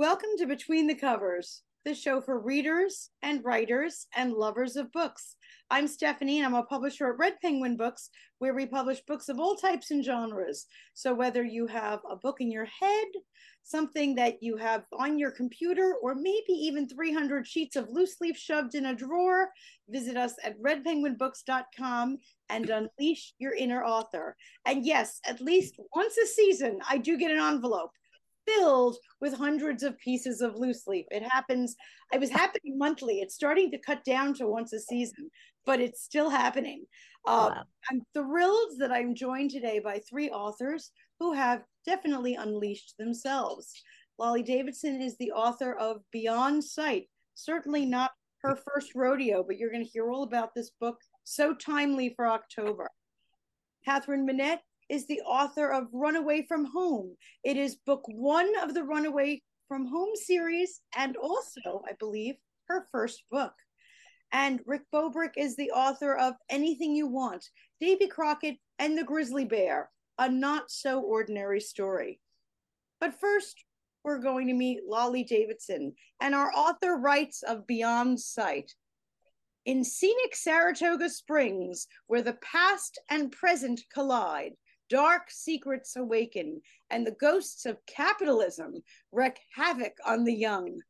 Welcome to Between the Covers, the show for readers and writers and lovers of books. I'm Stephanie, and I'm a publisher at Red Penguin Books, where we publish books of all types and genres. So, whether you have a book in your head, something that you have on your computer, or maybe even 300 sheets of loose leaf shoved in a drawer, visit us at redpenguinbooks.com and unleash your inner author. And yes, at least once a season, I do get an envelope filled with hundreds of pieces of loose leaf. It happens, it was happening monthly. It's starting to cut down to once a season, but it's still happening. Uh, wow. I'm thrilled that I'm joined today by three authors who have definitely unleashed themselves. Lâle Davidson is the author of Beyond Sight, certainly not her first rodeo, but you're going to hear all about this book, so timely for October. Catherine Manett is the author of Runaway from Home. It is book one of the Runaway from Home series, and also, I believe, her first book. And Rick Bobrick is the author of Anything You Want, Davy Crockett and the Grizzly Bear, a not so ordinary story. But first, we're going to meet Lâle Davidson, and our author writes of Beyond Sight. In scenic Saratoga Springs, where the past and present collide, dark secrets awaken, and the ghosts of capitalism wreak havoc on the young.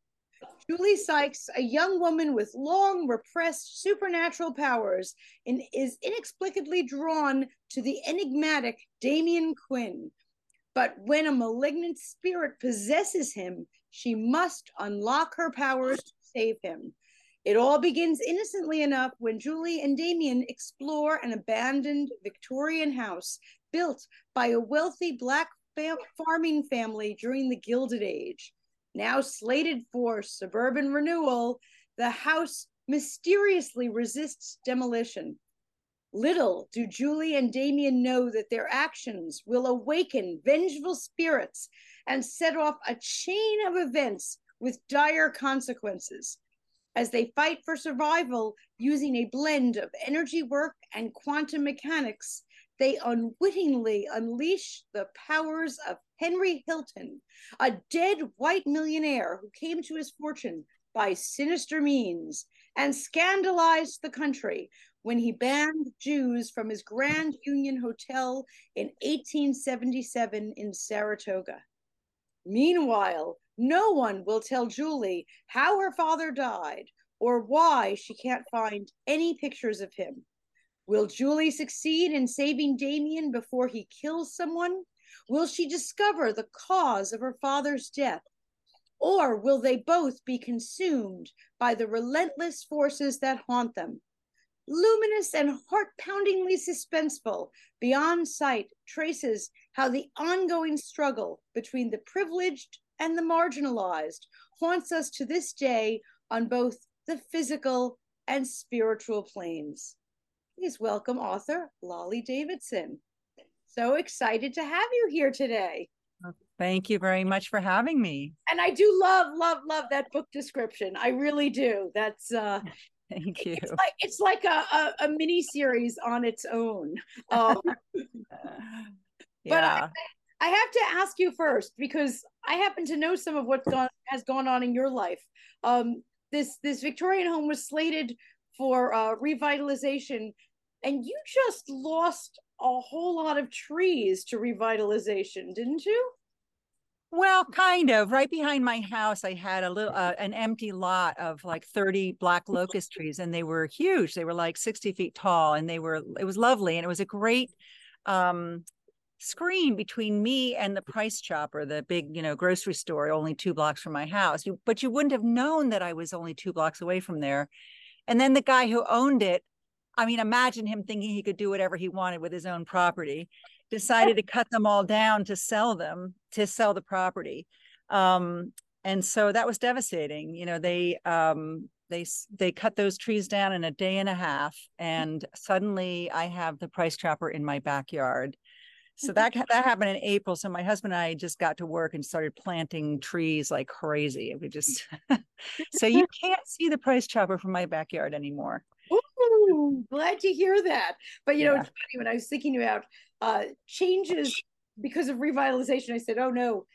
Julie Sykes, a young woman with long repressed supernatural powers, in, is inexplicably drawn to the enigmatic Damien Quinn. But when a malignant spirit possesses him, she must unlock her powers to save him. It all begins innocently enough when Julie and Damien explore an abandoned Victorian house built by a wealthy black fam- farming family during the Gilded Age. Now slated for suburban renewal, the house mysteriously resists demolition. Little do Julie and Damien know that their actions will awaken vengeful spirits and set off a chain of events with dire consequences as they fight for survival using a blend of energy work and quantum mechanics they unwittingly unleash the powers of Henry Hilton, a dead white millionaire who came to his fortune by sinister means and scandalized the country when he banned Jews from his Grand Union Hotel in 1877 in Saratoga. Meanwhile, no one will tell Julie how her father died or why she can't find any pictures of him. Will Julie succeed in saving Damien before he kills someone? Will she discover the cause of her father's death? Or will they both be consumed by the relentless forces that haunt them? Luminous and heart poundingly suspenseful, Beyond Sight traces how the ongoing struggle between the privileged and the marginalized haunts us to this day on both the physical and spiritual planes please welcome author Lâle Davidson. So excited to have you here today. Thank you very much for having me. And I do love, love, love that book description. I really do. That's uh Thank you. It's like it's like a, a, a mini series on its own. Um, yeah. But I, I have to ask you first because I happen to know some of what's gone has gone on in your life. Um, this this Victorian home was slated for uh, revitalization and you just lost a whole lot of trees to revitalization, didn't you? Well, kind of. Right behind my house, I had a little uh, an empty lot of like 30 black locust trees and they were huge. They were like 60 feet tall and they were it was lovely and it was a great um screen between me and the price chopper, the big, you know, grocery store only 2 blocks from my house. But you wouldn't have known that I was only 2 blocks away from there. And then the guy who owned it I mean, imagine him thinking he could do whatever he wanted with his own property, decided to cut them all down to sell them, to sell the property. Um, and so that was devastating. You know, they um, they they cut those trees down in a day and a half, and suddenly I have the price chopper in my backyard. So that that happened in April. So my husband and I just got to work and started planting trees like crazy. We just so you can't see the price chopper from my backyard anymore. Ooh, glad to hear that. But you know, yeah. it's funny when I was thinking about uh, changes because of revitalization. I said, "Oh no,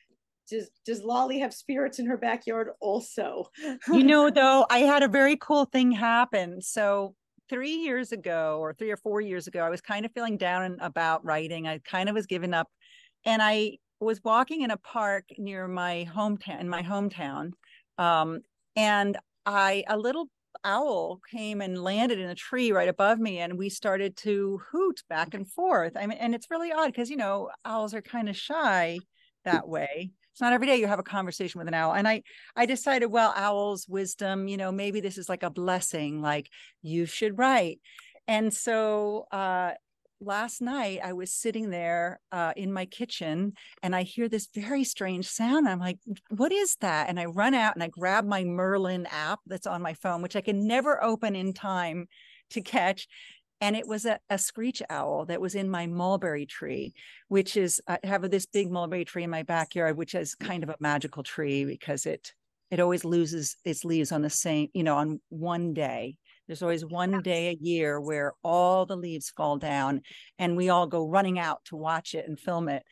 does does Lâle have spirits in her backyard also? you know, though, I had a very cool thing happen. So three years ago, or three or four years ago, I was kind of feeling down about writing. I kind of was giving up, and I was walking in a park near my hometown in my hometown, um, and I a little owl came and landed in a tree right above me and we started to hoot back and forth. I mean and it's really odd because you know owls are kind of shy that way. It's not every day you have a conversation with an owl and i i decided well owls wisdom you know maybe this is like a blessing like you should write. And so uh last night I was sitting there uh, in my kitchen and I hear this very strange sound. I'm like, what is that? And I run out and I grab my Merlin app that's on my phone, which I can never open in time to catch. And it was a, a screech owl that was in my mulberry tree, which is I have this big mulberry tree in my backyard, which is kind of a magical tree because it it always loses its leaves on the same, you know, on one day. There's always one day a year where all the leaves fall down and we all go running out to watch it and film it.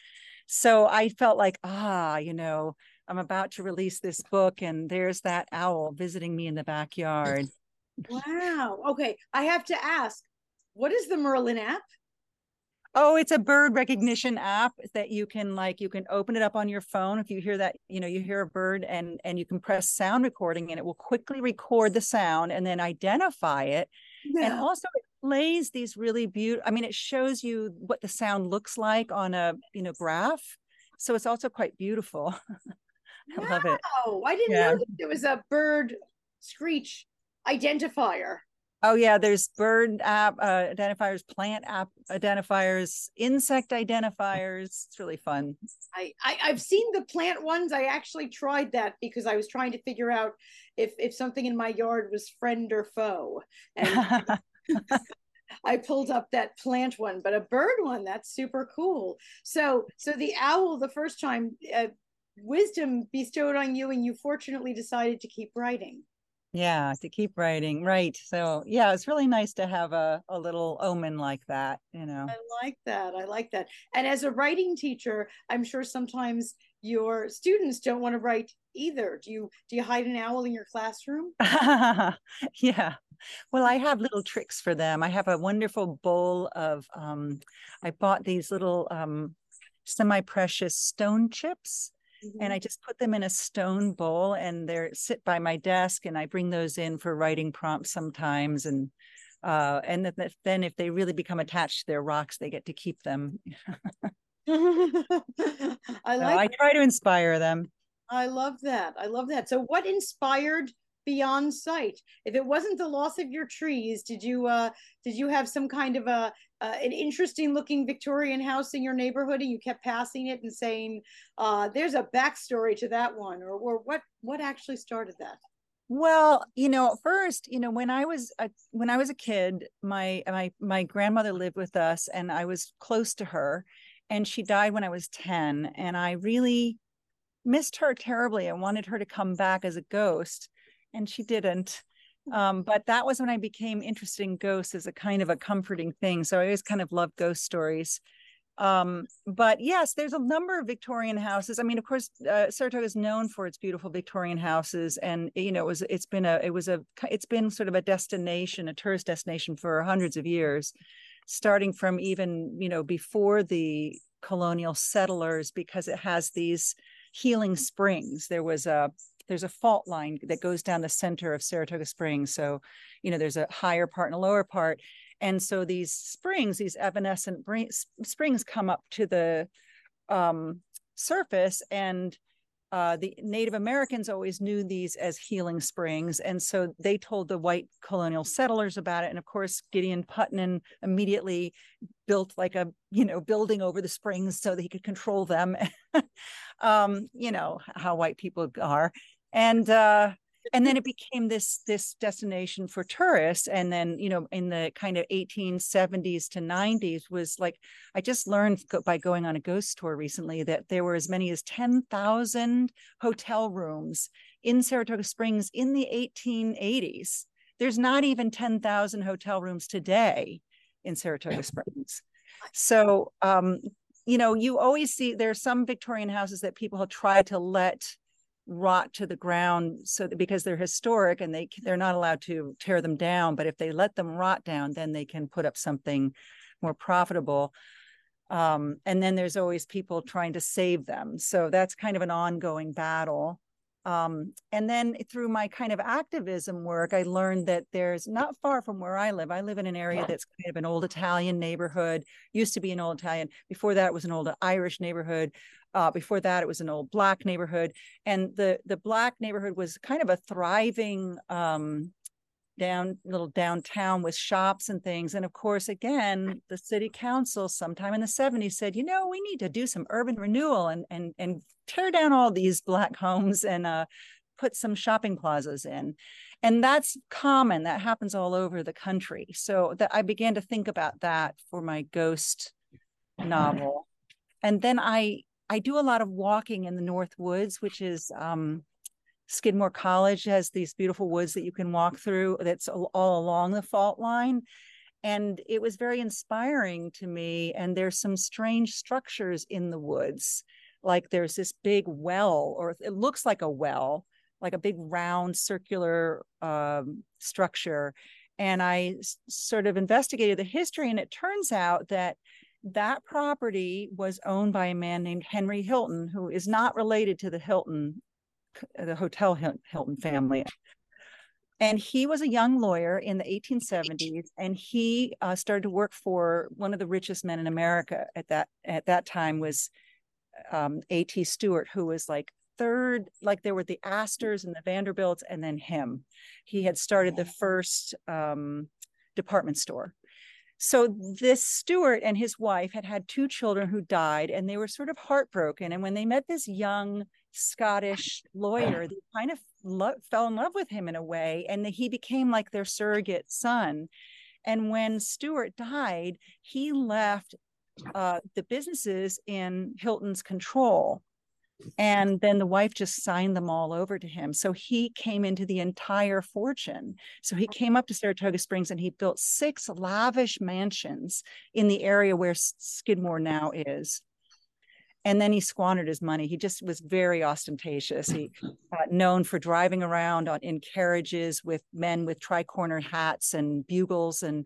So I felt like, ah, you know, I'm about to release this book and there's that owl visiting me in the backyard. Wow. Okay. I have to ask, what is the Merlin app? Oh, it's a bird recognition app that you can like you can open it up on your phone if you hear that, you know, you hear a bird and and you can press sound recording and it will quickly record the sound and then identify it. Yeah. And also it plays these really beautiful I mean it shows you what the sound looks like on a, you know, graph. So it's also quite beautiful. I wow. love it. Oh, I didn't yeah. know there was a bird screech identifier. Oh yeah, there's bird app uh, identifiers, plant app identifiers, insect identifiers. It's really fun. I, I have seen the plant ones. I actually tried that because I was trying to figure out if if something in my yard was friend or foe, and I pulled up that plant one. But a bird one, that's super cool. So so the owl, the first time, uh, wisdom bestowed on you, and you fortunately decided to keep writing yeah to keep writing right so yeah it's really nice to have a, a little omen like that you know. I like that i like that and as a writing teacher i'm sure sometimes your students don't want to write either do you do you hide an owl in your classroom? Yeah well i have little tricks for them i have a wonderful bowl of um i bought these little um semi-precious stone chips Mm-hmm. And I just put them in a stone bowl and they sit by my desk and I bring those in for writing prompts sometimes. And uh, and then, then if they really become attached to their rocks, they get to keep them. I like so I try to inspire them. I love that. I love that. So what inspired beyond sight. If it wasn't the loss of your trees did you uh did you have some kind of a uh, an interesting looking victorian house in your neighborhood and you kept passing it and saying uh there's a backstory to that one or or what what actually started that? Well, you know, first, you know, when I was a, when I was a kid, my my my grandmother lived with us, and I was close to her, and she died when I was ten, and I really missed her terribly. I wanted her to come back as a ghost, and she didn't. Mm. Um, but that was when I became interested in ghosts as a kind of a comforting thing. So I always kind of loved ghost stories. Um, but yes, there's a number of Victorian houses. I mean, of course, uh, Saratoga is known for its beautiful Victorian houses, and you know, it was it's been a it was a it's been sort of a destination, a tourist destination for hundreds of years, starting from even you know before the colonial settlers, because it has these healing springs. There was a there's a fault line that goes down the center of Saratoga Springs. So, you know, there's a higher part and a lower part. And so these springs, these evanescent springs come up to the um, surface and uh, the Native Americans always knew these as healing springs. And so they told the white colonial settlers about it. And of course, Gideon Putnam immediately built like a, you know, building over the springs so that he could control them. um, you know, how white people are and uh, and then it became this this destination for tourists. And then you know in the kind of 1870s to 90s was like i just learned by going on a ghost tour recently that there were as many as 10,000 hotel rooms in saratoga springs in the 1880s there's not even 10,000 hotel rooms today in saratoga springs. So um, you know, you always see there's some Victorian houses that people have tried to let rot to the ground so that because they're historic and they they're not allowed to tear them down but if they let them rot down then they can put up something more profitable. Um, and then there's always people trying to save them. So that's kind of an ongoing battle um, and then through my kind of activism work i learned that there's not far from where i live. I live in an area that's kind of an old italian neighborhood used to be an old italian before that it was an old irish neighborhood uh, before that, it was an old black neighborhood, and the the black neighborhood was kind of a thriving um, down little downtown with shops and things. And of course, again, the city council sometime in the 70s said, you know, we need to do some urban renewal and and and tear down all these black homes and uh, put some shopping plazas in. And that's common. That happens all over the country. So that I began to think about that for my ghost novel. And then I I do a lot of walking in the North Woods, which is um, Skidmore College has these beautiful woods that you can walk through that's all, along the fault line. And it was very inspiring to me. And there's some strange structures in the woods. Like there's this big well, or it looks like a well, like a big round circular um, structure. And I s- sort of investigated the history, and it turns out that that property was owned by a man named Henry Hilton, who is not related to the Hilton, the Hotel Hilton family. And he was a young lawyer in the 1870s, and he uh, started to work for one of the richest men in America at that at that time was um, A.T. Stewart, who was like third, like there were the Astors and the Vanderbilts, and then him. He had started the first um, department store so this Stewart and his wife had had two children who died, and they were sort of heartbroken. And when they met this young Scottish lawyer, they kind of lo- fell in love with him in a way, and he became like their surrogate son. And when Stewart died, he left uh, the businesses in Hilton's control. And then the wife just signed them all over to him. So he came into the entire fortune. So he came up to saratoga springs and he built six lavish mansions in the area where skidmore now is and then he squandered his money he just was very ostentatious he uh, known for driving around on in carriages with men with tri-corner hats and bugles and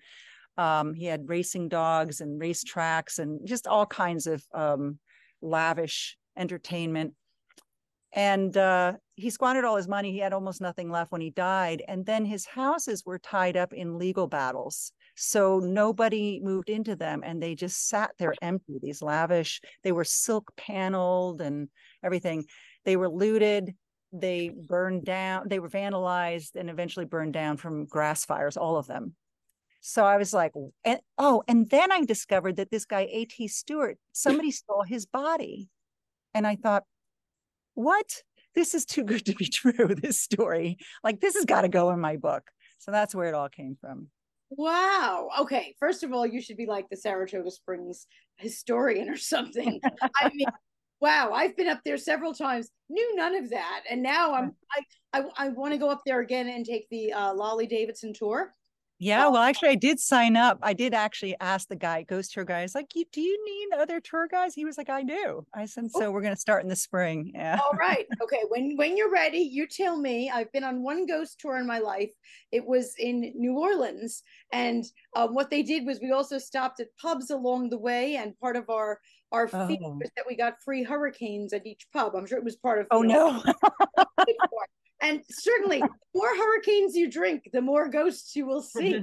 um, he had racing dogs and race tracks and just all kinds of um, lavish entertainment. And uh, he squandered all his money. He had almost nothing left when he died. And then his houses were tied up in legal battles. So nobody moved into them and they just sat there empty. These lavish, they were silk paneled and everything. They were looted. They burned down, they were vandalized and eventually burned down from grass fires, all of them. So I was like, and, oh, and then I discovered that this guy, A.T. Stewart, somebody stole his body. And I thought, what? This is too good to be true, this story. Like, this has got to go in my book. So that's where it all came from. Wow. Okay. First of all, you should be like the Saratoga Springs historian or something. I mean, wow. I've been up there several times, knew none of that, and now I'm I I, I want to go up there again and take the uh, Lâle Davidson tour. Yeah, well, actually, I did sign up. I did actually ask the guy, ghost tour guy, I was like, do you need other tour guys? He was like, I do. I said, oh. so we're going to start in the spring. Yeah. All right. Okay. When when you're ready, you tell me. I've been on one ghost tour in my life. It was in New Orleans, and um, what they did was we also stopped at pubs along the way, and part of our our oh. fee was that we got free hurricanes at each pub. I'm sure it was part of. Oh no. And certainly, more hurricanes you drink, the more ghosts you will see.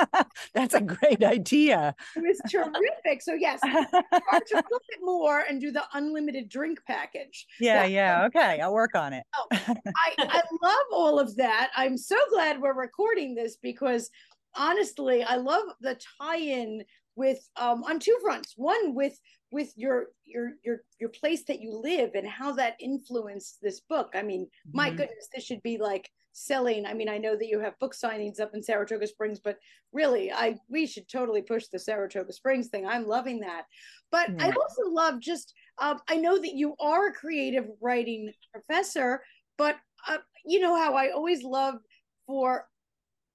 That's a great idea. It was terrific. So yes, charge a little bit more and do the unlimited drink package. Yeah, yeah. Okay, I'll work on it. oh, I, I love all of that. I'm so glad we're recording this because honestly, I love the tie-in with um, on two fronts. One with with your your your your place that you live and how that influenced this book. I mean, mm-hmm. my goodness, this should be like selling. I mean, I know that you have book signings up in Saratoga Springs, but really, I we should totally push the Saratoga Springs thing. I'm loving that. But yeah. I also love just um, I know that you are a creative writing professor, but uh, you know how I always love for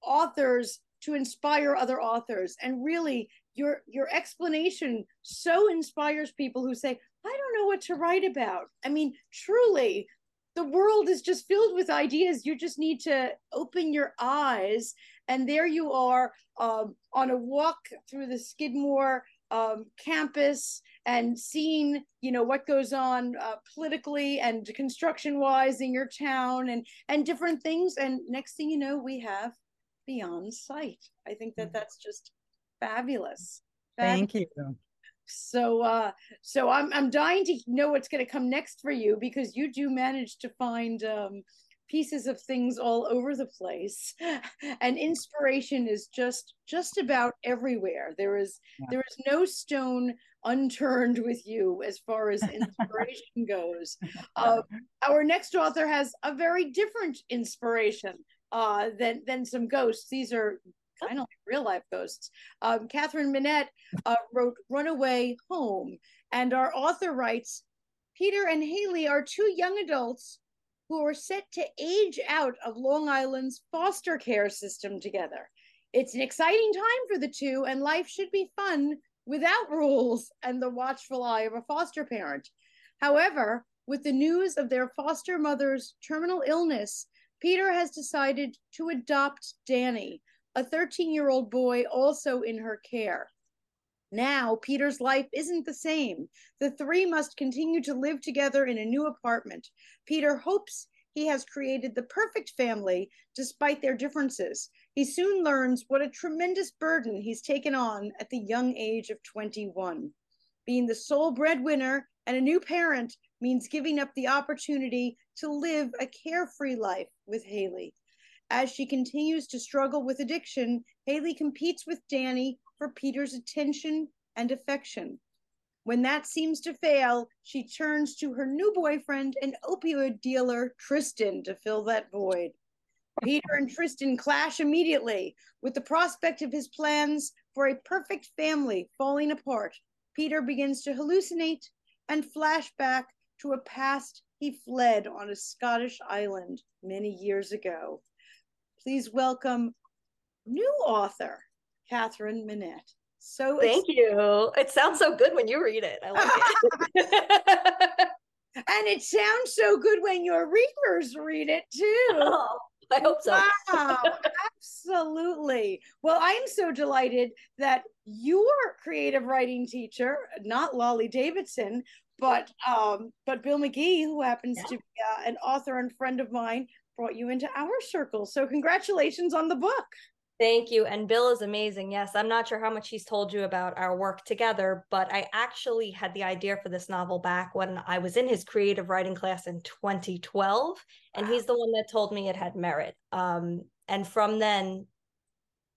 authors to inspire other authors and really your your explanation so inspires people who say i don't know what to write about. I mean truly the world is just filled with ideas. You just need to open your eyes and there you are um, on a walk through the skidmore um, campus and seeing you know what goes on uh, politically and construction wise in your town and and different things. And next thing you know we have beyond sight. I think that mm. that's just fabulous, fabulous. thank you. So uh so i'm i'm dying to know what's going to come next for you because you do manage to find um pieces of things all over the place. And inspiration is just just about everywhere. There is yeah. there is no stone unturned with you as far as inspiration goes. Uh, our next author has a very different inspiration uh, than than some ghosts. These are kind of like real life ghosts um, catherine manett uh, wrote runaway home and our author writes peter and haley are two young adults who are set to age out of Long Island's foster care system together. It's an exciting time for the two, and life should be fun without rules and the watchful eye of a foster parent. However, with the news of their foster mother's terminal illness, Peter has decided to adopt Danny, a 13 year old boy also in her care. Now, Peter's life isn't the same. The three must continue to live together in a new apartment. Peter hopes he has created the perfect family despite their differences. He soon learns what a tremendous burden he's taken on at the young age of 21. Being the sole breadwinner and a new parent means giving up the opportunity to live a carefree life with Haley. As she continues to struggle with addiction, Haley competes with Danny for Peter's attention and affection. When that seems to fail, she turns to her new boyfriend, an opioid dealer, Tristan, to fill that void. Peter and Tristan clash immediately, with the prospect of his plans for a perfect family falling apart. Peter begins to hallucinate and flash back to a past he fled on a Scottish island many years ago. Please welcome new author, Catherine Manett. So thank you. It sounds so good when you read it. I like it. and it sounds so good when your readers read it too. Oh, I hope so. Wow, absolutely. Well, I am so delighted that your creative writing teacher, not Lâle Davidson, but um, but Bill McGee, who happens yeah. to be uh, an author and friend of mine, brought you into our circle. So congratulations on the book. Thank you. And Bill is amazing. Yes, I'm not sure how much he's told you about our work together, but I actually had the idea for this novel back when I was in his creative writing class in 2012. And he's the one that told me it had merit. Um, and from then,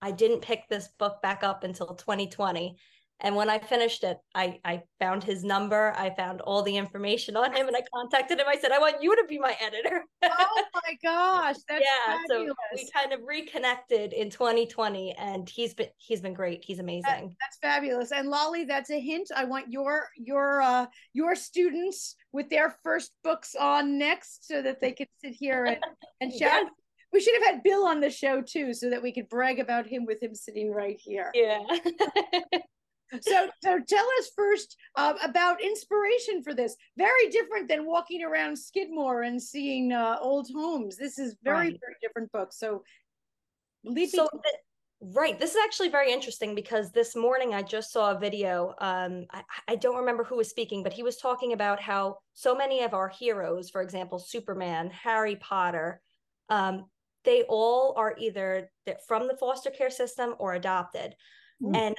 I didn't pick this book back up until 2020. And when I finished it, I, I found his number. I found all the information on him and I contacted him. I said, I want you to be my editor. oh my gosh. That's yeah. Fabulous. So we kind of reconnected in 2020 and he's been he's been great. He's amazing. That, that's fabulous. And Lâle, that's a hint. I want your your uh your students with their first books on next so that they can sit here and, and chat. yes. We should have had Bill on the show too, so that we could brag about him with him sitting right here. Yeah. so so tell us first uh, about inspiration for this very different than walking around skidmore and seeing uh, old homes this is very right. very different book so so the, right this is actually very interesting because this morning i just saw a video um, I, I don't remember who was speaking but he was talking about how so many of our heroes for example superman harry potter um, they all are either from the foster care system or adopted mm. and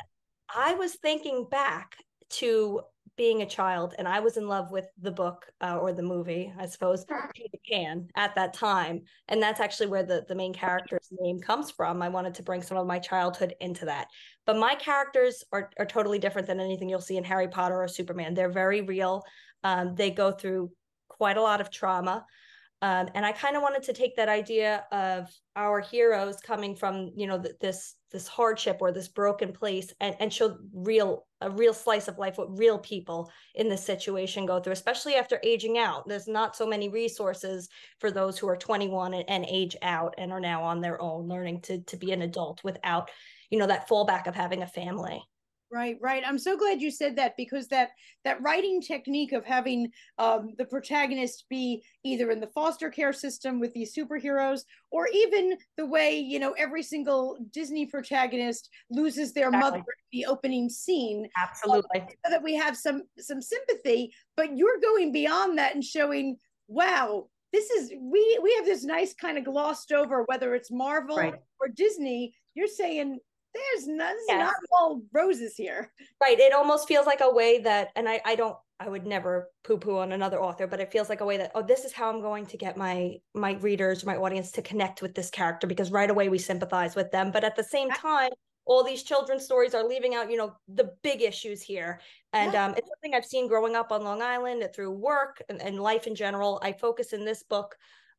I was thinking back to being a child and I was in love with the book uh, or the movie, I suppose, Peter Pan at that time. And that's actually where the, the main character's name comes from. I wanted to bring some of my childhood into that. But my characters are, are totally different than anything you'll see in Harry Potter or Superman. They're very real. Um, they go through quite a lot of trauma. Um, and I kind of wanted to take that idea of our heroes coming from, you know, th- this this hardship or this broken place and, and show real a real slice of life what real people in this situation go through especially after aging out. There's not so many resources for those who are 21 and, and age out and are now on their own learning to to be an adult without you know that fallback of having a family Right, right. I'm so glad you said that because that that writing technique of having um, the protagonist be either in the foster care system with these superheroes, or even the way you know every single Disney protagonist loses their exactly. mother in the opening scene. Absolutely. so that we have some some sympathy, but you're going beyond that and showing, wow, this is we we have this nice kind of glossed over whether it's Marvel right. or Disney. You're saying there's none, yes. not all roses here. Right. It almost feels like a way that, and I, I don't, I would never poo poo on another author, but it feels like a way that, oh, this is how I'm going to get my, my readers, my audience to connect with this character because right away we sympathize with them. But at the same time, all these children's stories are leaving out, you know, the big issues here. And yeah. um, it's something I've seen growing up on Long Island through work and, and life in general. I focus in this book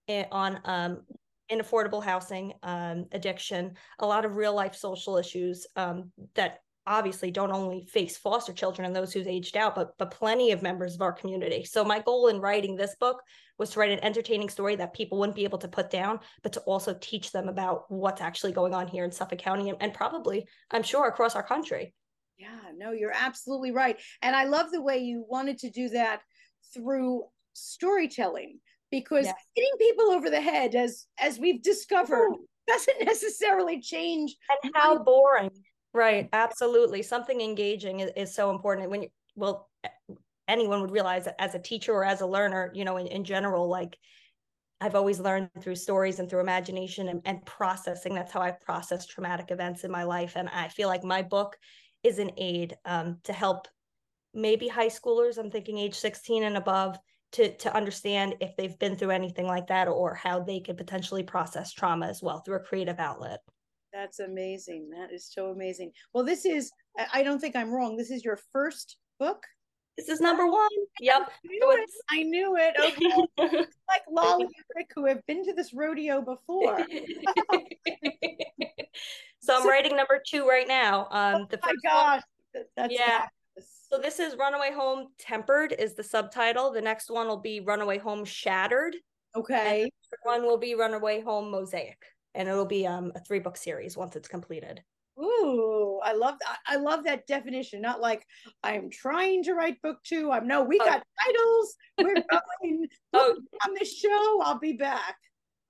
eh, on um, in affordable housing, um, addiction, a lot of real life social issues um, that obviously don't only face foster children and those who's aged out, but but plenty of members of our community. So my goal in writing this book was to write an entertaining story that people wouldn't be able to put down, but to also teach them about what's actually going on here in Suffolk County and, and probably, I'm sure, across our country. Yeah, no, you're absolutely right. And I love the way you wanted to do that through storytelling because yes. hitting people over the head as as we've discovered Ooh. doesn't necessarily change and how boring right absolutely something engaging is, is so important when you well anyone would realize that as a teacher or as a learner you know in, in general like I've always learned through stories and through imagination and, and processing. That's how I've processed traumatic events in my life. And I feel like my book is an aid um, to help maybe high schoolers, I'm thinking age 16 and above, to to understand if they've been through anything like that or how they could potentially process trauma as well through a creative outlet. That's amazing. That is so amazing. Well this is i don't think i'm wrong. This is your first book? This is number one. Yep. I knew it, I knew it. okay. Like lâle and rick who have been to this rodeo before. So i'm so, writing number two right now. Um the oh my gosh. That's yeah so this is Runaway Home Tempered is the subtitle. The next one will be Runaway Home Shattered. Okay. one will be Runaway Home Mosaic, and it'll be um a three book series once it's completed. Ooh, I love that. I love that definition. Not like I'm trying to write book two. I'm no, we oh. got titles. We're going oh. on the show. I'll be back.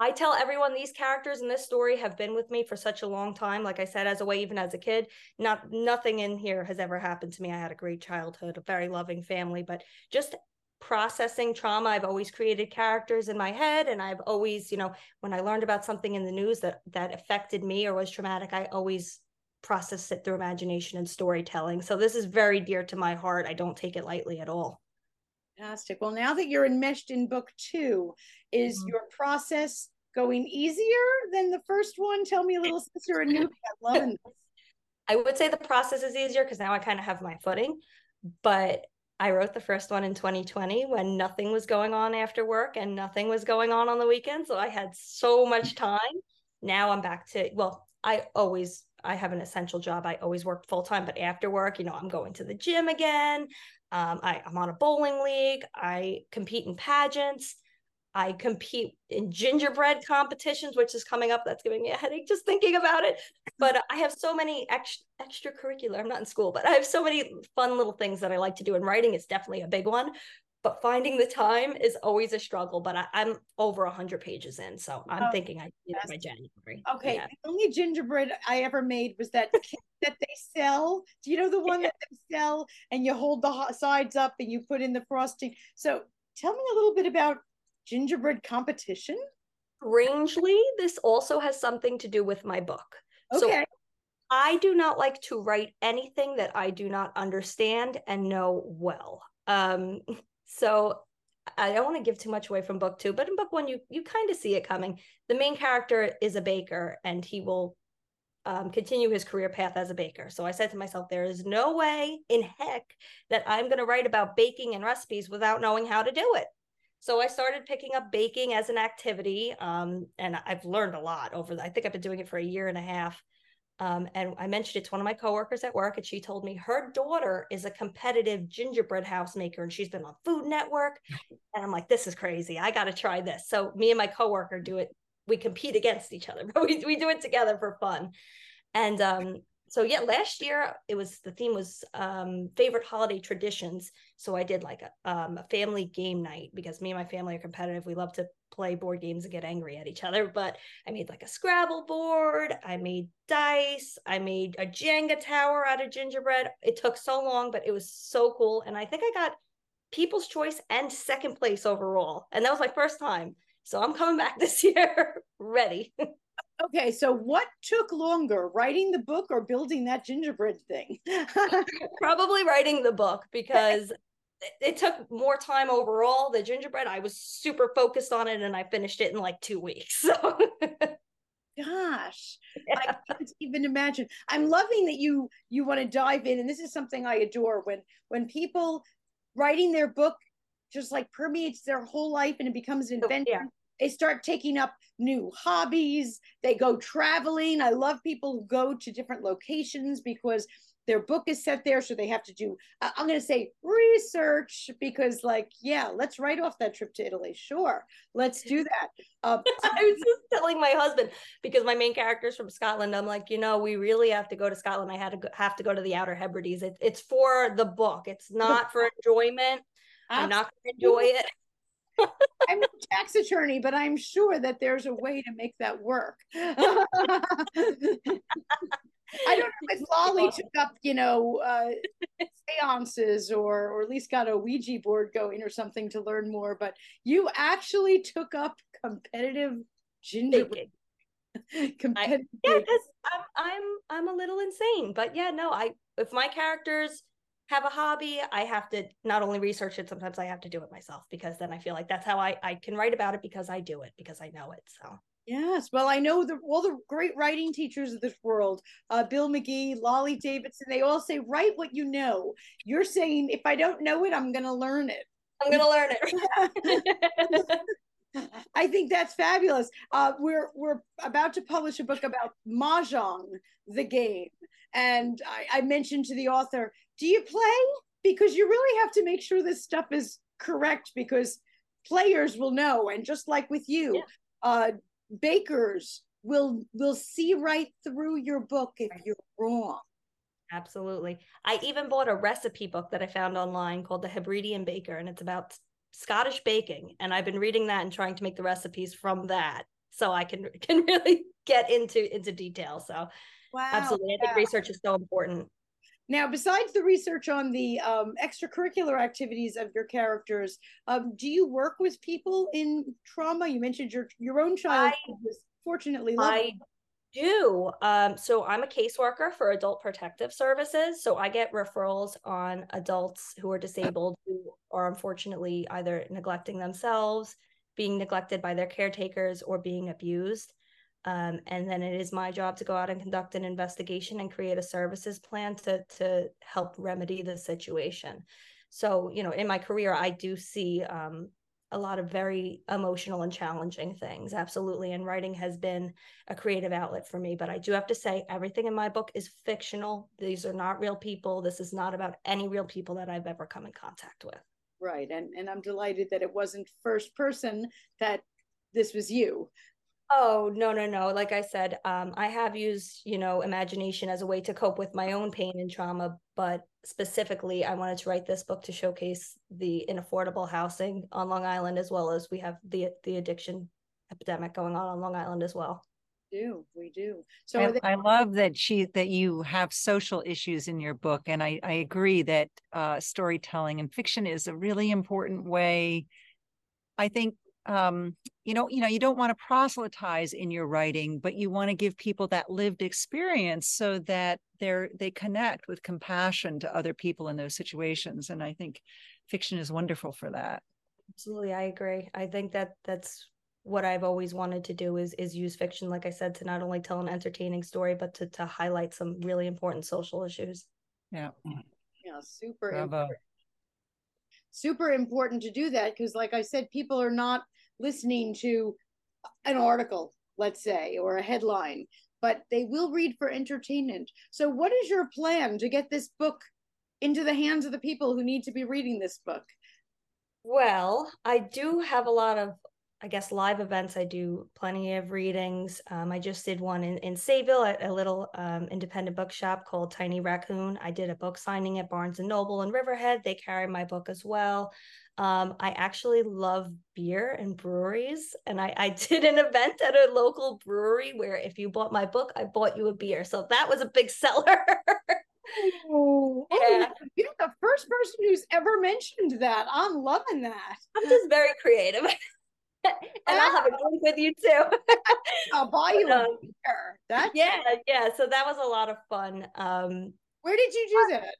I tell everyone these characters in this story have been with me for such a long time. Like I said, as a way, even as a kid, not nothing in here has ever happened to me. I had a great childhood, a very loving family, but just processing trauma i've always created characters in my head and i've always you know when i learned about something in the news that that affected me or was traumatic i always process it through imagination and storytelling so this is very dear to my heart i don't take it lightly at all Fantastic. Well, now that you're enmeshed in book two, is mm-hmm. your process going easier than the first one? Tell me a little since you're a newbie. I'm loving this. I would say the process is easier because now I kind of have my footing. But I wrote the first one in 2020 when nothing was going on after work and nothing was going on on the weekend. So I had so much time. Now I'm back to, well, I always I have an essential job. I always work full time, but after work, you know, I'm going to the gym again. Um, I, I'm on a bowling league. I compete in pageants. I compete in gingerbread competitions, which is coming up. That's giving me a headache just thinking about it. But I have so many ex- extracurricular. I'm not in school, but I have so many fun little things that I like to do. And writing is definitely a big one but finding the time is always a struggle. But I, am over hundred pages in, so I'm oh, thinking I do it by January. Okay, yeah. the only gingerbread I ever made was that that they sell. Do you know the one yeah. that they sell, and you hold the sides up and you put in the frosting? So tell me a little bit about gingerbread competition. Strangely, this also has something to do with my book. Okay. So I do not like to write anything that I do not understand and know well. Um, so I don't want to give too much away from book two, but in book one, you you kind of see it coming. The main character is a baker, and he will um, continue his career path as a baker. So I said to myself, there is no way in heck that I'm going to write about baking and recipes without knowing how to do it. So I started picking up baking as an activity, um, and I've learned a lot over. The, I think I've been doing it for a year and a half. Um, and I mentioned it to one of my coworkers at work, and she told me her daughter is a competitive gingerbread house maker, and she's been on Food Network. And I'm like, this is crazy. I got to try this. So me and my coworker do it. We compete against each other, but we we do it together for fun. And um, so yeah, last year it was the theme was um, favorite holiday traditions. So I did like a, um, a family game night because me and my family are competitive. We love to play board games and get angry at each other. But I made like a Scrabble board. I made dice. I made a Jenga tower out of gingerbread. It took so long, but it was so cool. And I think I got People's Choice and second place overall. And that was my first time. So I'm coming back this year ready. Okay, so what took longer, writing the book or building that gingerbread thing? Probably writing the book because it took more time overall. The gingerbread, I was super focused on it and I finished it in like two weeks. So gosh yeah. i can't even imagine i'm loving that you you want to dive in and this is something i adore when when people writing their book just like permeates their whole life and it becomes oh, an invention yeah they start taking up new hobbies they go traveling i love people who go to different locations because their book is set there so they have to do i'm going to say research because like yeah let's write off that trip to italy sure let's do that. Uh, i was just telling my husband because my main character is from scotland i'm like you know we really have to go to scotland i had to go, have to go to the outer hebrides it, it's for the book it's not for enjoyment i'm not going to enjoy it. I'm a tax attorney, but I'm sure that there's a way to make that work. I don't know if Lâle took up, you know, uh, seances or or at least got a Ouija board going or something to learn more. But you actually took up competitive gingerbread. competitive. I, yeah, because I'm I'm I'm a little insane, but yeah, no, I if my characters have a hobby, I have to not only research it, sometimes I have to do it myself because then I feel like that's how I, I can write about it because I do it, because I know it. So Yes, well, I know the all the great writing teachers of this world, uh, Bill McGee, Lâle Davidson, they all say, write what you know. You're saying, if I don't know it, I'm going to learn it. I'm going to learn it. I think that's fabulous. Uh, we're we're about to publish a book about mahjong, the game, and I, I mentioned to the author, "Do you play? Because you really have to make sure this stuff is correct because players will know, and just like with you, yeah. uh, bakers will will see right through your book if you're wrong." Absolutely. I even bought a recipe book that I found online called The Hebridean Baker, and it's about Scottish baking, and I've been reading that and trying to make the recipes from that, so I can can really get into into detail. So, wow, absolutely, I think research is so important. Now, besides the research on the um, extracurricular activities of your characters, um, do you work with people in trauma? You mentioned your your own child I, was fortunately I do. Um, so I'm a caseworker for Adult Protective Services. So I get referrals on adults who are disabled who are unfortunately either neglecting themselves, being neglected by their caretakers, or being abused. Um, and then it is my job to go out and conduct an investigation and create a services plan to to help remedy the situation. So, you know, in my career, I do see um, a lot of very emotional and challenging things absolutely and writing has been a creative outlet for me. But i do have to say everything in my book is fictional. These are not real people. This is not about any real people that i've ever come in contact with. Right and and i'm delighted that it wasn't first person that this was you Oh, no, no, no. Like I said, um, I have used, you know, imagination as a way to cope with my own pain and trauma, but specifically, I wanted to write this book to showcase the inaffordable housing on Long Island, as well as we have the the addiction epidemic going on on Long Island as well. We do we do? So I, they- I, love that she that you have social issues in your book, and I I agree that uh, storytelling and fiction is a really important way. I think um, you know, you know, you don't want to proselytize in your writing, but you want to give people that lived experience so that they're they connect with compassion to other people in those situations. And I think fiction is wonderful for that. Absolutely, I agree. I think that that's what I've always wanted to do is is use fiction, like I said, to not only tell an entertaining story, but to to highlight some really important social issues. Yeah. Yeah, super Bravo. important super important to do that because like i said people are not listening to an article let's say or a headline but they will read for entertainment. So what is your plan to get this book into the hands of the people who need to be reading this book? Well i do have a lot of I guess live events. I do plenty of readings. Um, I just did one in, in Sayville at a little um, independent bookshop called Tiny Raccoon. I did a book signing at Barnes and Noble in Riverhead. They carry my book as well. Um, I actually love beer and breweries, and I, I did an event at a local brewery where if you bought my book, I bought you a beer. So that was a big seller. Oh, yeah. oh, you're the first person who's ever mentioned that. I'm loving that. I'm just very creative. and I'll have a drink with you too. I'll buy you um, a beer. That's yeah, yeah. So that was a lot of fun. Um, where did you do that?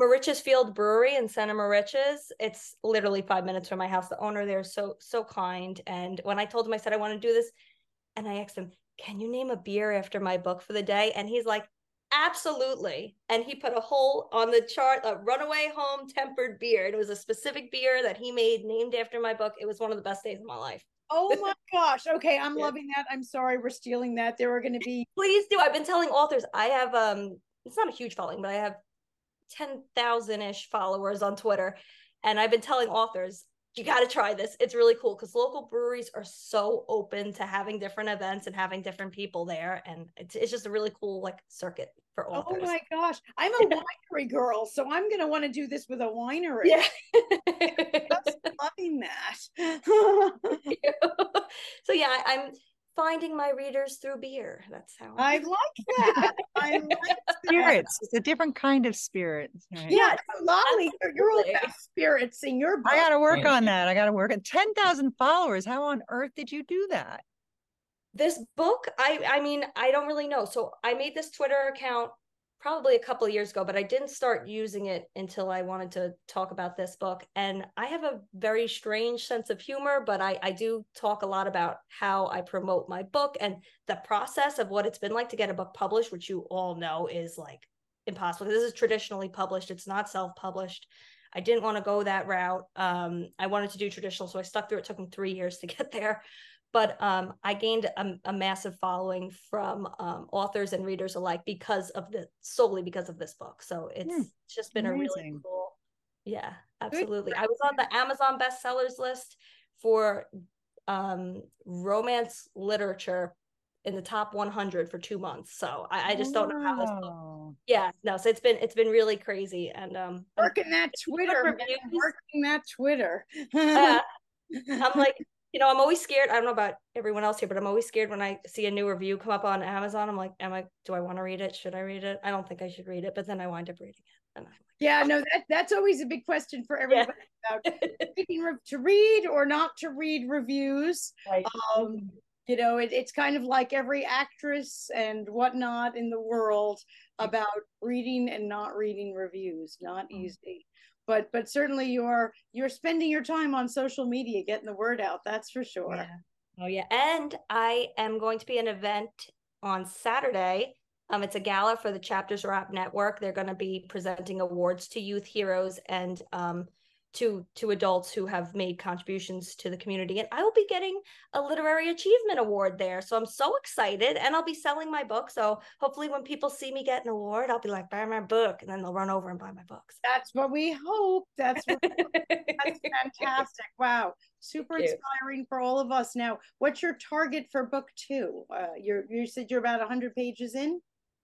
Moriches Field Brewery in Center Moriches. It's literally five minutes from my house. The owner there is so so kind. And when I told him I said I want to do this, and I asked him, "Can you name a beer after my book for the day?" And he's like, Absolutely. And he put a whole on the chart, a runaway home tempered beer. It was a specific beer that he made named after my book. It was one of the best days of my life. Oh my gosh. Okay. I'm yeah. loving that. I'm sorry we're stealing that. There are going to be. Please do. I've been telling authors, I have, um, it's not a huge following, but I have 10,000 ish followers on Twitter. And I've been telling authors, you got to try this. It's really cool because local breweries are so open to having different events and having different people there. And it's, it's just a really cool like circuit for authors. Oh my gosh. I'm a winery girl, so I'm going to want to do this with a winery. Yeah. Loving that. so yeah, I'm finding my readers through beer. That's how I, I like that. I like spirits. It's a different kind of spirit. Right? Yeah, lovely. You're all about spirits in your book. I got to work on that. I got to work on 10,000 followers. How on earth did you do that? This book, I I mean, I don't really know. So I made this Twitter account probably a couple of years ago, but I didn't start using it until I wanted to talk about this book. And I have a very strange sense of humor, but I, I do talk a lot about how I promote my book and the process of what it's been like to get a book published, which you all know is like impossible. This is traditionally published, it's not self published. I didn't want to go that route. Um, I wanted to do traditional, so I stuck through it. it took me three years to get there but um, I gained a, a, massive following from um, authors and readers alike because of the solely because of this book. So it's mm, just been amazing. a really cool. Yeah, absolutely. I was on the Amazon bestsellers list for um, romance literature in the top 100 for two months. So I, I just don't know how this. Book, yeah, no. So it's been it's been really crazy and um working that Twitter, working that Twitter. uh, I'm like you know, I'm always scared. I don't know about everyone else here, but I'm always scared when I see a new review come up on Amazon. I'm like, am I, do I want to read it? Should I read it? I don't think I should read it, but then I wind up reading it. And I'm like, yeah, no, that, that's always a big question for everybody yeah. about to read or not to read reviews. Right. Um, you know, it, it's kind of like every actress and whatnot in the world about reading and not reading reviews. Not mm. easy but but certainly you're you're spending your time on social media getting the word out that's for sure. Yeah. oh yeah. And i am going to be an event on saturday. Um, it's a gala for the chapters wrap network. They're going to be presenting awards to youth heroes and um, to to adults who have made contributions to the community and i will be getting a literary achievement award there. So i'm so excited and i'll be selling my book. So hopefully when people see me get an award i'll be like buy my book and then they'll run over and buy my books. That's what we hope. That's what that's fantastic. Wow. Super inspiring for all of us. Now what's your target for book two? Uh, you're you said you're about 100 pages in?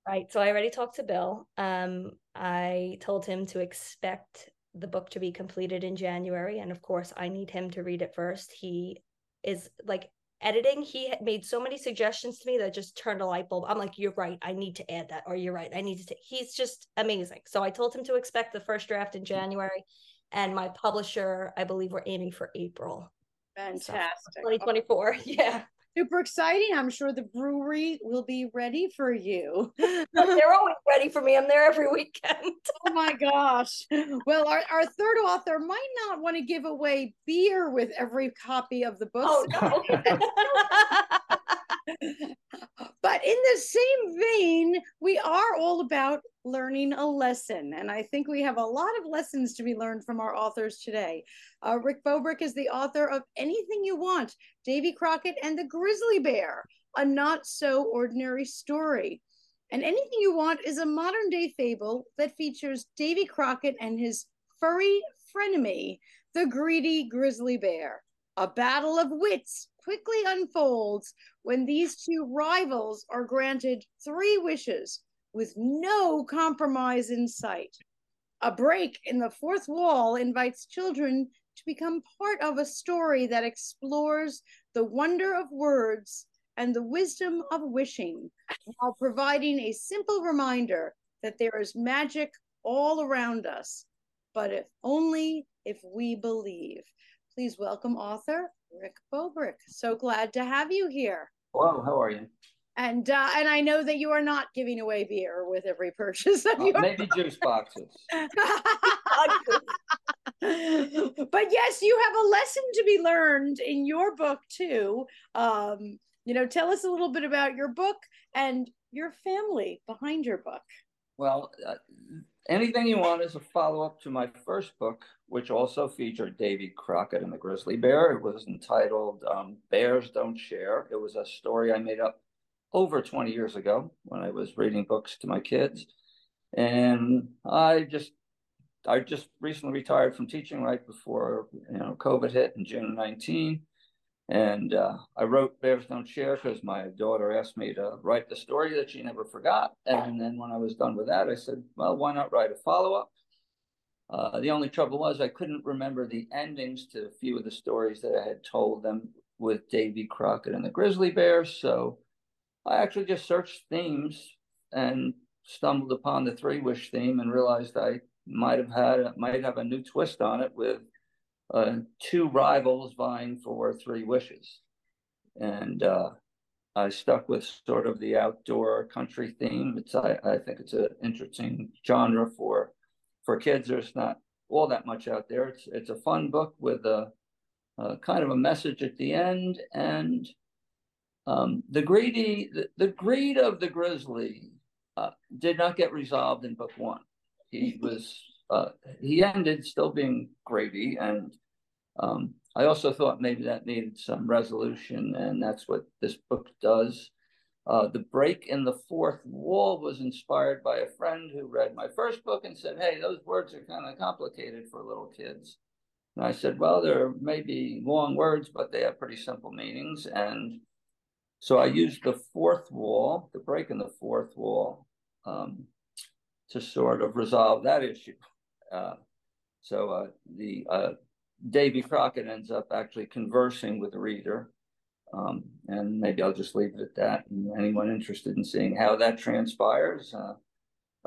Right. So i already talked to bill. Um i told him to expect the book to be completed in January. And of course, I need him to read it first. He is like editing. He made so many suggestions to me that just turned a light bulb. I'm like, you're right. I need to add that. Or you're right. I need to. T-. He's just amazing. So I told him to expect the first draft in January. And my publisher, I believe we're aiming for April. Fantastic. So 2024. Yeah super exciting. I'm sure the brewery will be ready for you. They're always ready for me. I'm there every weekend. oh my gosh. Well, our, our third author might not want to give away beer with every copy of the book. Oh, no. but in the same vein, we are all about learning a lesson. And I think we have a lot of lessons to be learned from our authors today. Uh, Rick Bobrick is the author of Anything You Want Davy Crockett and the Grizzly Bear, a not so ordinary story. And Anything You Want is a modern day fable that features Davy Crockett and his furry frenemy, the greedy grizzly bear. A battle of wits quickly unfolds when these two rivals are granted three wishes with no compromise in sight. A break in the fourth wall invites children to become part of a story that explores the wonder of words and the wisdom of wishing while providing a simple reminder that there is magic all around us, but if only if we believe. Please welcome author Rick Bobrick. So glad to have you here. Hello, how are you? And uh, and I know that you are not giving away beer with every purchase of uh, your maybe juice boxes. but yes, you have a lesson to be learned in your book too. Um, you know, tell us a little bit about your book and your family behind your book. Well, uh, anything you want is a follow up to my first book, which also featured Davy Crockett and the Grizzly Bear. It was entitled um, Bears Don't Share. It was a story I made up over 20 years ago when I was reading books to my kids. And I just I just recently retired from teaching right before you know COVID hit in June 19. And uh, I wrote Bears Don't Share because my daughter asked me to write the story that she never forgot. And then when I was done with that, I said, well, why not write a follow up? Uh, the only trouble was I couldn't remember the endings to a few of the stories that I had told them with Davy Crockett and the Grizzly Bear. So I actually just searched themes and stumbled upon the three wish theme and realized I might have had might have a new twist on it with uh, two rivals vying for three wishes, and uh, I stuck with sort of the outdoor country theme. It's I, I think it's an interesting genre for for kids. There's not all that much out there. It's it's a fun book with a, a kind of a message at the end, and um, the greedy the, the greed of the grizzly uh, did not get resolved in book one. He was uh, he ended still being greedy, and um, I also thought maybe that needed some resolution, and that's what this book does. Uh, the break in the fourth wall was inspired by a friend who read my first book and said, "Hey, those words are kind of complicated for little kids." And I said, "Well, they're maybe long words, but they have pretty simple meanings." And so I used the fourth wall, the break in the fourth wall, um, to sort of resolve that issue. Uh, so uh, the uh, Davy Crockett ends up actually conversing with the reader. Um, and maybe I'll just leave it at that. And anyone interested in seeing how that transpires. Uh,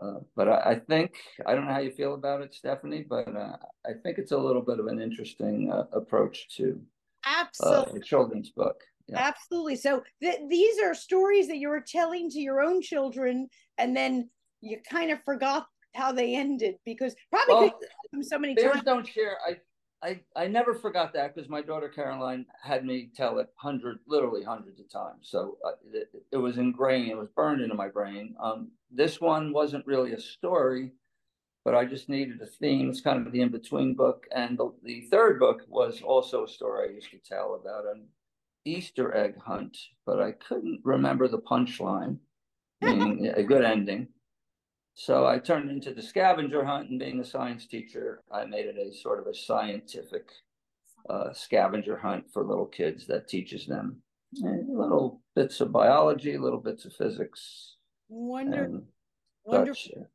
uh, but I, I, think, I don't know how you feel about it, Stephanie, but uh, I think it's a little bit of an interesting approach to Absolutely. a children's book. Yeah. Absolutely. So th- these are stories that you were telling to your own children, and then you kind of forgot how they ended because probably well, so many times. don't share. I I I never forgot that because my daughter Caroline had me tell it hundred, literally hundreds of times. So uh, it, it, was ingrained. It was burned into my brain. Um, this one wasn't really a story, but I just needed a theme. It's kind of the in between book, and the, the third book was also a story I used to tell about an Easter egg hunt, but I couldn't remember the punchline, meaning a good ending. So I turned into the scavenger hunt, and being a science teacher, I made it a sort of a scientific uh, scavenger hunt for little kids that teaches them little bits of biology, little bits of physics. Wonderful. Wonderful.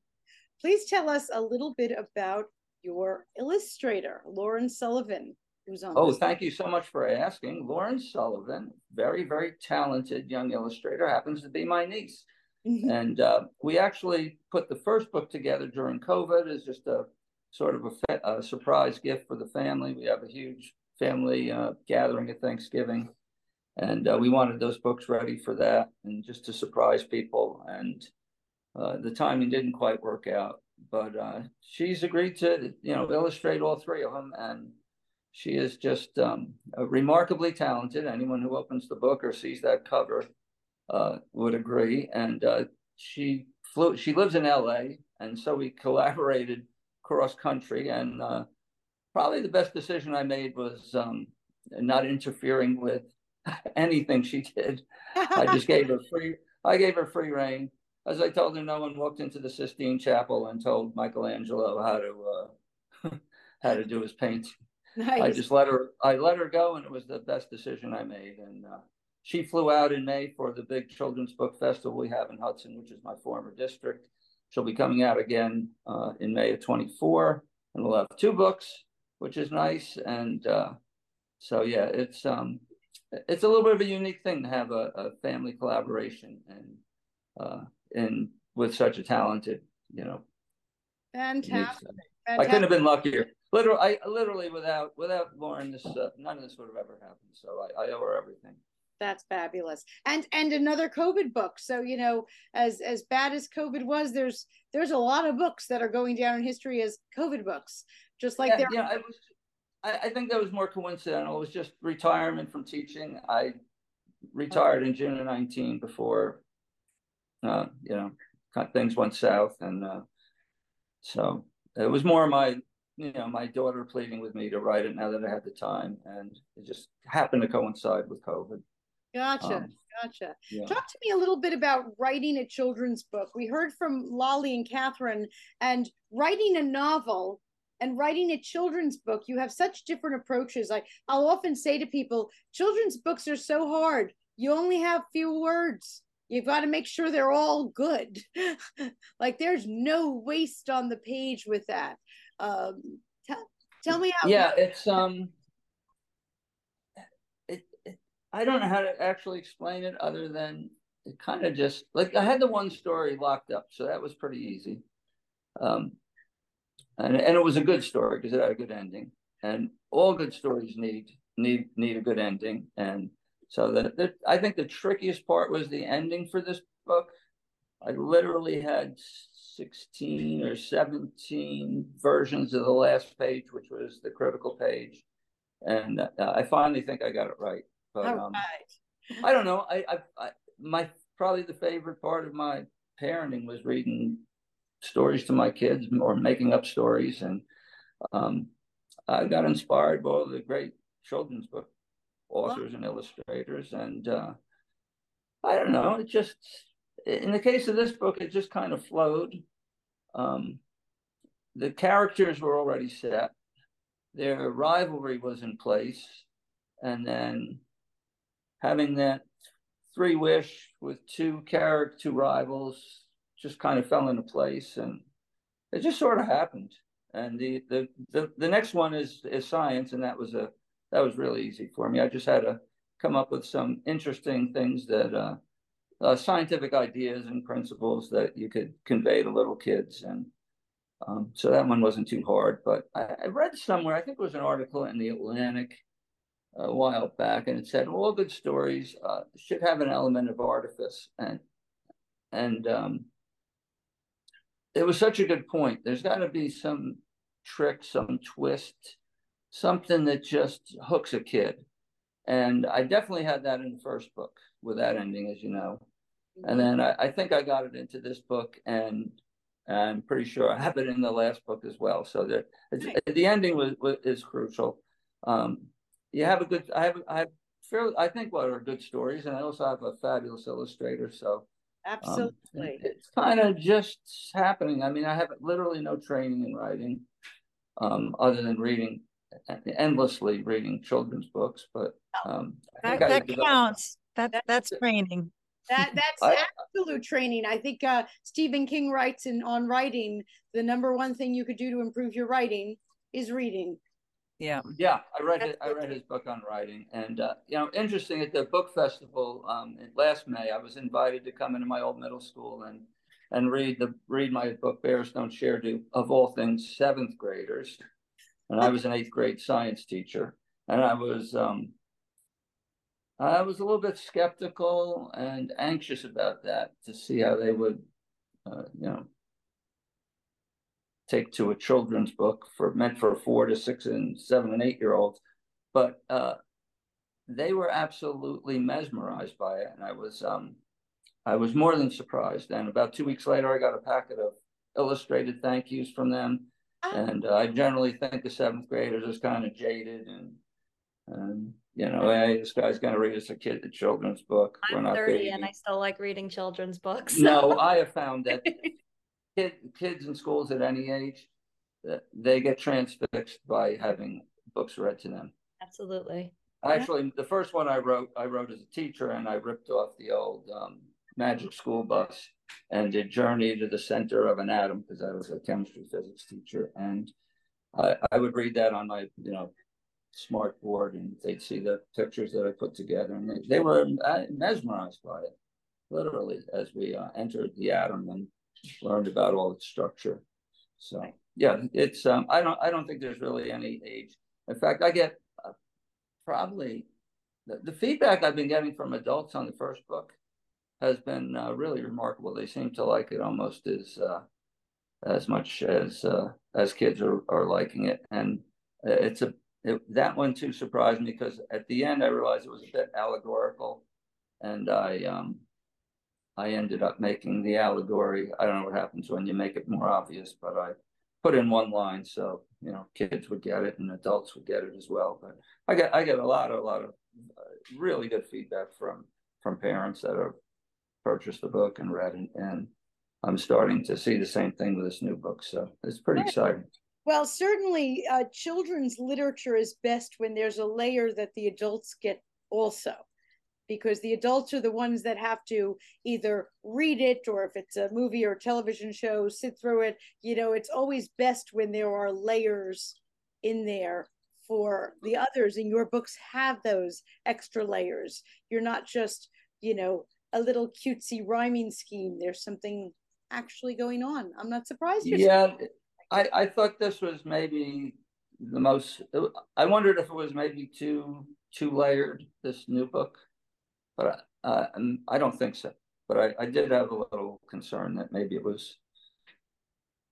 Please tell us a little bit about your illustrator, Lauren Sullivan, who's on. Oh, thank you so much for asking. Lauren Sullivan, very, very talented young illustrator, happens to be my niece. Mm-hmm. And uh, we actually put the first book together during COVID as just a sort of a, a surprise gift for the family. We have a huge family uh, gathering at Thanksgiving, and uh, we wanted those books ready for that and just to surprise people. And uh, the timing didn't quite work out, but uh, she's agreed to you know illustrate all three of them and. She is just um, remarkably talented. Anyone who opens the book or sees that cover uh, would agree. And uh, she flew. She lives in L.A. and so we collaborated cross country. And uh, probably the best decision I made was um, not interfering with anything she did. I just gave her free. I gave her free reign. As I told her, no one walked into the Sistine Chapel and told Michelangelo how to uh, how to do his painting. nice. I just let her I let her go, and it was the best decision I made. And uh, she flew out in May for the big children's book festival we have in Hudson, which is my former district. She'll be coming out again uh, in May of 24, and we'll have two books, which is nice. And uh, so yeah, it's um, it's a little bit of a unique thing to have a, a family collaboration and uh, and with such a talented, you know. Fantastic. I couldn't have been luckier. Literally, I literally without without Lauren, this uh, none of this would have ever happened. So I, I owe her everything. That's fabulous. And and another COVID book. So you know, as as bad as COVID was, there's there's a lot of books that are going down in history as COVID books. Just like yeah, there. Yeah, I was. I, I think that was more coincidental. It was just retirement from teaching. I retired in June of 19 before, uh, you know, things went south, and uh, so it was more my you know my daughter pleading with me to write it now that I had the time, and it just happened to coincide with COVID. Gotcha. Um, gotcha. Yeah. Talk to me a little bit about writing a children's book. We heard from Lâle and Catherine, and writing a novel and writing a children's book, you have such different approaches. I, I'll often say to people, children's books are so hard. You only have few words. You've got to make sure they're all good. like there's no waste on the page with that. Um, tell, tell me how. Yeah, it's um, I don't know how to actually explain it other than it kind of just like I had the one story locked up, so that was pretty easy. Um, and and it was a good story because it had a good ending, and all good stories need need need a good ending, and so the, I think the trickiest part was the ending for this book. I literally had 16 or 17 versions of the last page, which was the critical page. And uh, I finally think I got it right. But um, right. I don't know. I, I, I, my probably the favorite part of my parenting was reading stories to my kids or making up stories. And um, I got inspired by all the great children's book authors and illustrators. And uh, I don't know, it just, in the case of this book, it just kind of flowed. Um, the characters were already set, their rivalry was in place. And then having that three wish with two character, two rivals just kind of fell into place. And it just sort of happened. And the, the, the, the next one is, is science, and that was a that was really easy for me. I just had to come up with some interesting things that uh, uh, scientific ideas and principles that you could convey to little kids, and um, so that one wasn't too hard. But I, I, read somewhere, I think it was an article in the Atlantic a while back, and it said all good stories uh, should have an element of artifice, and and um, it was such a good point. There's got to be some trick, some twist something that just hooks a kid. And I definitely had that in the first book with that ending, as you know. And then I, I think I got it into this book, and I'm pretty sure I have it in the last book as well. So that the ending was, was, is crucial. Um, you have a good. I have. I have fairly. I think what are good stories, and I also have a fabulous illustrator. So um, absolutely, um, it's kind of just happening. I mean, I have literally no training in writing, um, other than reading endlessly reading children's books, but oh, um, that, that counts. That that's training. That that's I, absolute training. I think uh, Stephen King writes in on writing. The number one thing you could do to improve your writing is reading. Yeah, yeah. I read it. I read his book on writing, and uh, you know, interesting at the book festival um, last May. I was invited to come into my old middle school and and read the read my book Bears Don't Share to of all things seventh graders and I was an eighth grade science teacher, and I was um, I was a little bit skeptical and anxious about that to see how they would, uh, you know, take to a children's book for meant for four to six and seven and eight year olds, but uh, they were absolutely mesmerized by it, and I was um, I was more than surprised. And about two weeks later, I got a packet of illustrated thank yous from them and uh, I generally think the seventh graders is kind of jaded and, and you know, hey, this guy's going to read us a kid the children's book. I'm We're not 30 baby. and I still like reading children's books. No, I have found that kid, kids in schools at any age, they get transfixed by having books read to them. Absolutely. Actually, the first one I wrote, I wrote as a teacher, and I ripped off the old um, Magic School Bus and did Journey to the Center of an Atom because I was a chemistry physics teacher, and I, I would read that on my, you know, smart board, and they'd see the pictures that I put together, and they, they were uh, mesmerized by it, literally, as we uh, entered the atom and learned about all its structure. So yeah, it's um, I don't I don't think there's really any age. In fact, I get uh, probably the, the, feedback I've been getting from adults on the first book has been uh, really remarkable. They seem to like it almost as uh, as much as uh, as kids are, are liking it, and it's a it, that one too surprised me because at the end I realized it was a bit allegorical, and I um I ended up making the allegory. I don't know what happens when you make it more obvious, but I put in one line so you know kids would get it and adults would get it as well. But I get I get a lot a lot of uh, really good feedback from from parents that have purchased the book and read it, and I'm starting to see the same thing with this new book. So it's pretty exciting. Well, certainly, uh, children's literature is best when there's a layer that the adults get also, because the adults are the ones that have to either read it or if it's a movie or television show, sit through it. You know, it's always best when there are layers in there for the others, and your books have those extra layers. You're not just, you know, a little cutesy rhyming scheme. There's something actually going on. I'm not surprised. yeah. I, I thought this was maybe the most. I wondered if it was maybe too too layered. This new book, but uh, I don't think so. But I, I did have a little concern that maybe it was.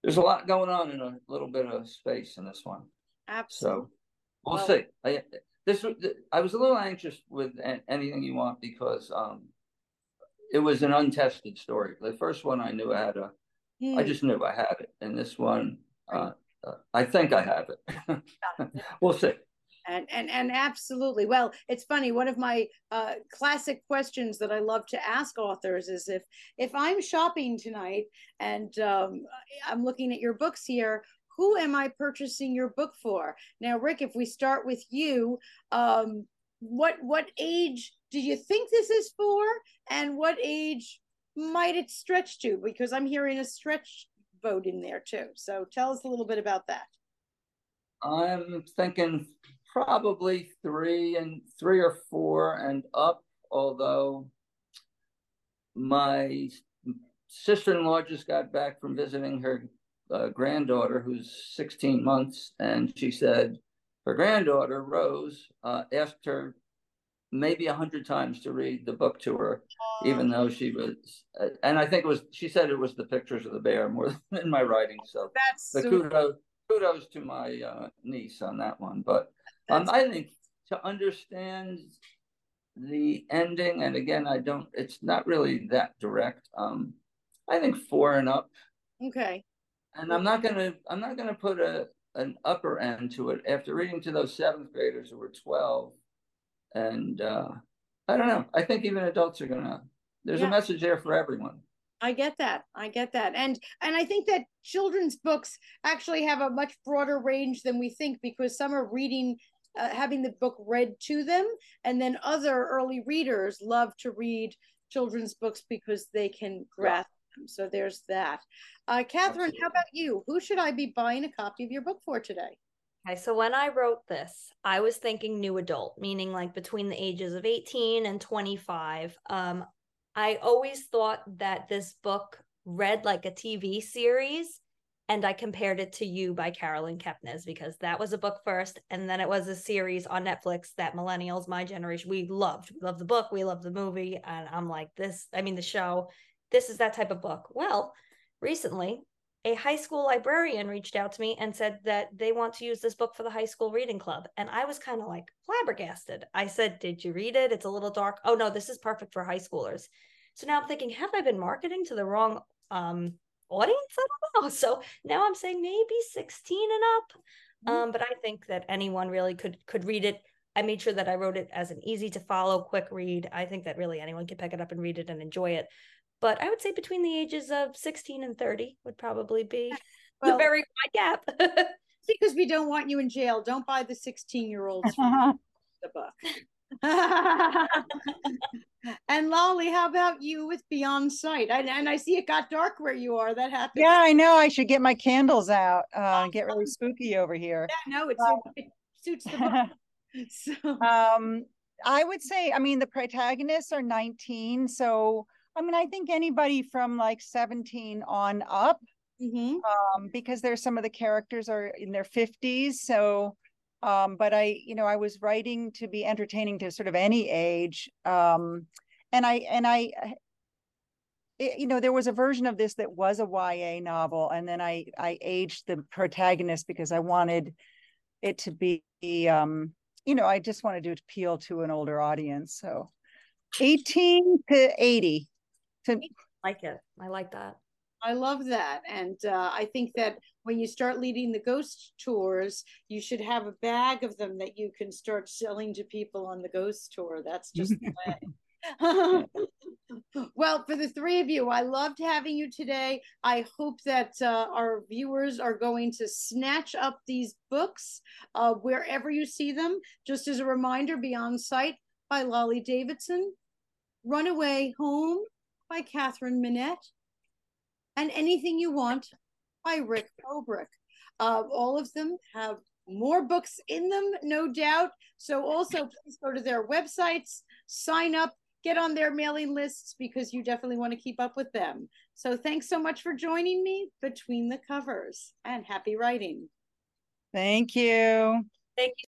There's a lot going on in a little bit of space in this one. Absolutely. So we'll well, see. I, this I was a little anxious with anything you want because um, it was an untested story. The first one I knew I had a I hmm. just knew I had it. And this one, uh, uh, I think I have it. we'll see. And, and and absolutely well it's funny one of my uh, classic questions that i love to ask authors is if if i'm shopping tonight and um, i'm looking at your books here who am i purchasing your book for now rick if we start with you um, what what age do you think this is for and what age might it stretch to? Because I'm hearing a stretch vote in there too. So tell us a little bit about that. I'm thinking probably three and three or four and up, although my sister-in-law just got back from visiting her uh, granddaughter who's 16 months and she said her granddaughter rose uh, asked her maybe a hundred times to read the book to her, even though she was, uh, and I think it was, she said it was the pictures of the bear more than my writing. So that's the kudos, kudos to my uh, niece on that one. But um, I think to understand the ending, and again, I don't, it's not really that direct. Um, I think four and up. Okay. And I'm not gonna, I'm not gonna put a an upper end to it. After reading to those seventh graders who were 12, and uh, I don't know. I think even adults are gonna. There's yeah. a message there for everyone. I get that. I get that. And and I think that children's books actually have a much broader range than we think because some are reading uh, having the book read to them and then other early readers love to read children's books because they can grasp them. So there's that. Uh, Catherine, Absolutely. how about you? Who should I be buying a copy of your book for today? Okay, so when I wrote this, I was thinking new adult, meaning like between the ages of 18 and 25. Um, I always thought that this book read like a TV series, and I compared it to You by Caroline Kepnes because that was a book first, and then it was a series on Netflix that millennials, my generation, we loved. We loved the book, we loved the movie, and I'm like, this, I mean, the show, this is that type of book. Well, recently a high school librarian reached out to me and said that they want to use this book for the high school reading club. And I was kind of like flabbergasted. I said, Did you read it? It's a little dark. Oh, no, this is perfect for high schoolers. So now I'm thinking, have I been marketing to the wrong um, audience? I don't know. So now I'm saying maybe 16 and up. Mm-hmm. Um, but I think that anyone really could could read it. I made sure that I wrote it as an easy to follow, quick read. I think that really anyone could pick it up and read it and enjoy it but I would say between the ages of 16 and 30 would probably be well, a very wide gap. because we don't want you in jail. Don't buy the 16 year olds the book. and Lâle, how about you with Beyond Sight? And, and I see it got dark where you are. That happened. Yeah, I know. I should get my candles out. Uh, get really spooky over here. Yeah, no, it's, uh, it suits the book. so. Um, I would say, I mean, the protagonists are 19. So, I mean, I think anybody from like 17 on up, mm-hmm. um, because there's some of the characters are in their 50s. So, um, but I, you know, I was writing to be entertaining to sort of any age. Um, and I, and I, it, you know, there was a version of this that was a YA novel, and then I, I aged the protagonist because I wanted it to be, um, you know, I just wanted to appeal to an older audience. So 18 to 80. To I like it. I like that. I love that. And uh, I think that when you start leading the ghost tours, you should have a bag of them that you can start selling to people on the ghost tour. That's just the way. well, for the three of you, I loved having you today. I hope that uh, our viewers are going to snatch up these books uh, wherever you see them. Just as a reminder, Beyond Sight by Lâle Davidson, Runaway Home by Catherine Manett, and Anything You Want by Rick Bobrick. Uh, all of them have more books in them, no doubt. So also please go to their websites, sign up, get on their mailing lists because you definitely want to keep up with them. So thanks so much for joining me between the covers and happy writing. Thank you. Thank you.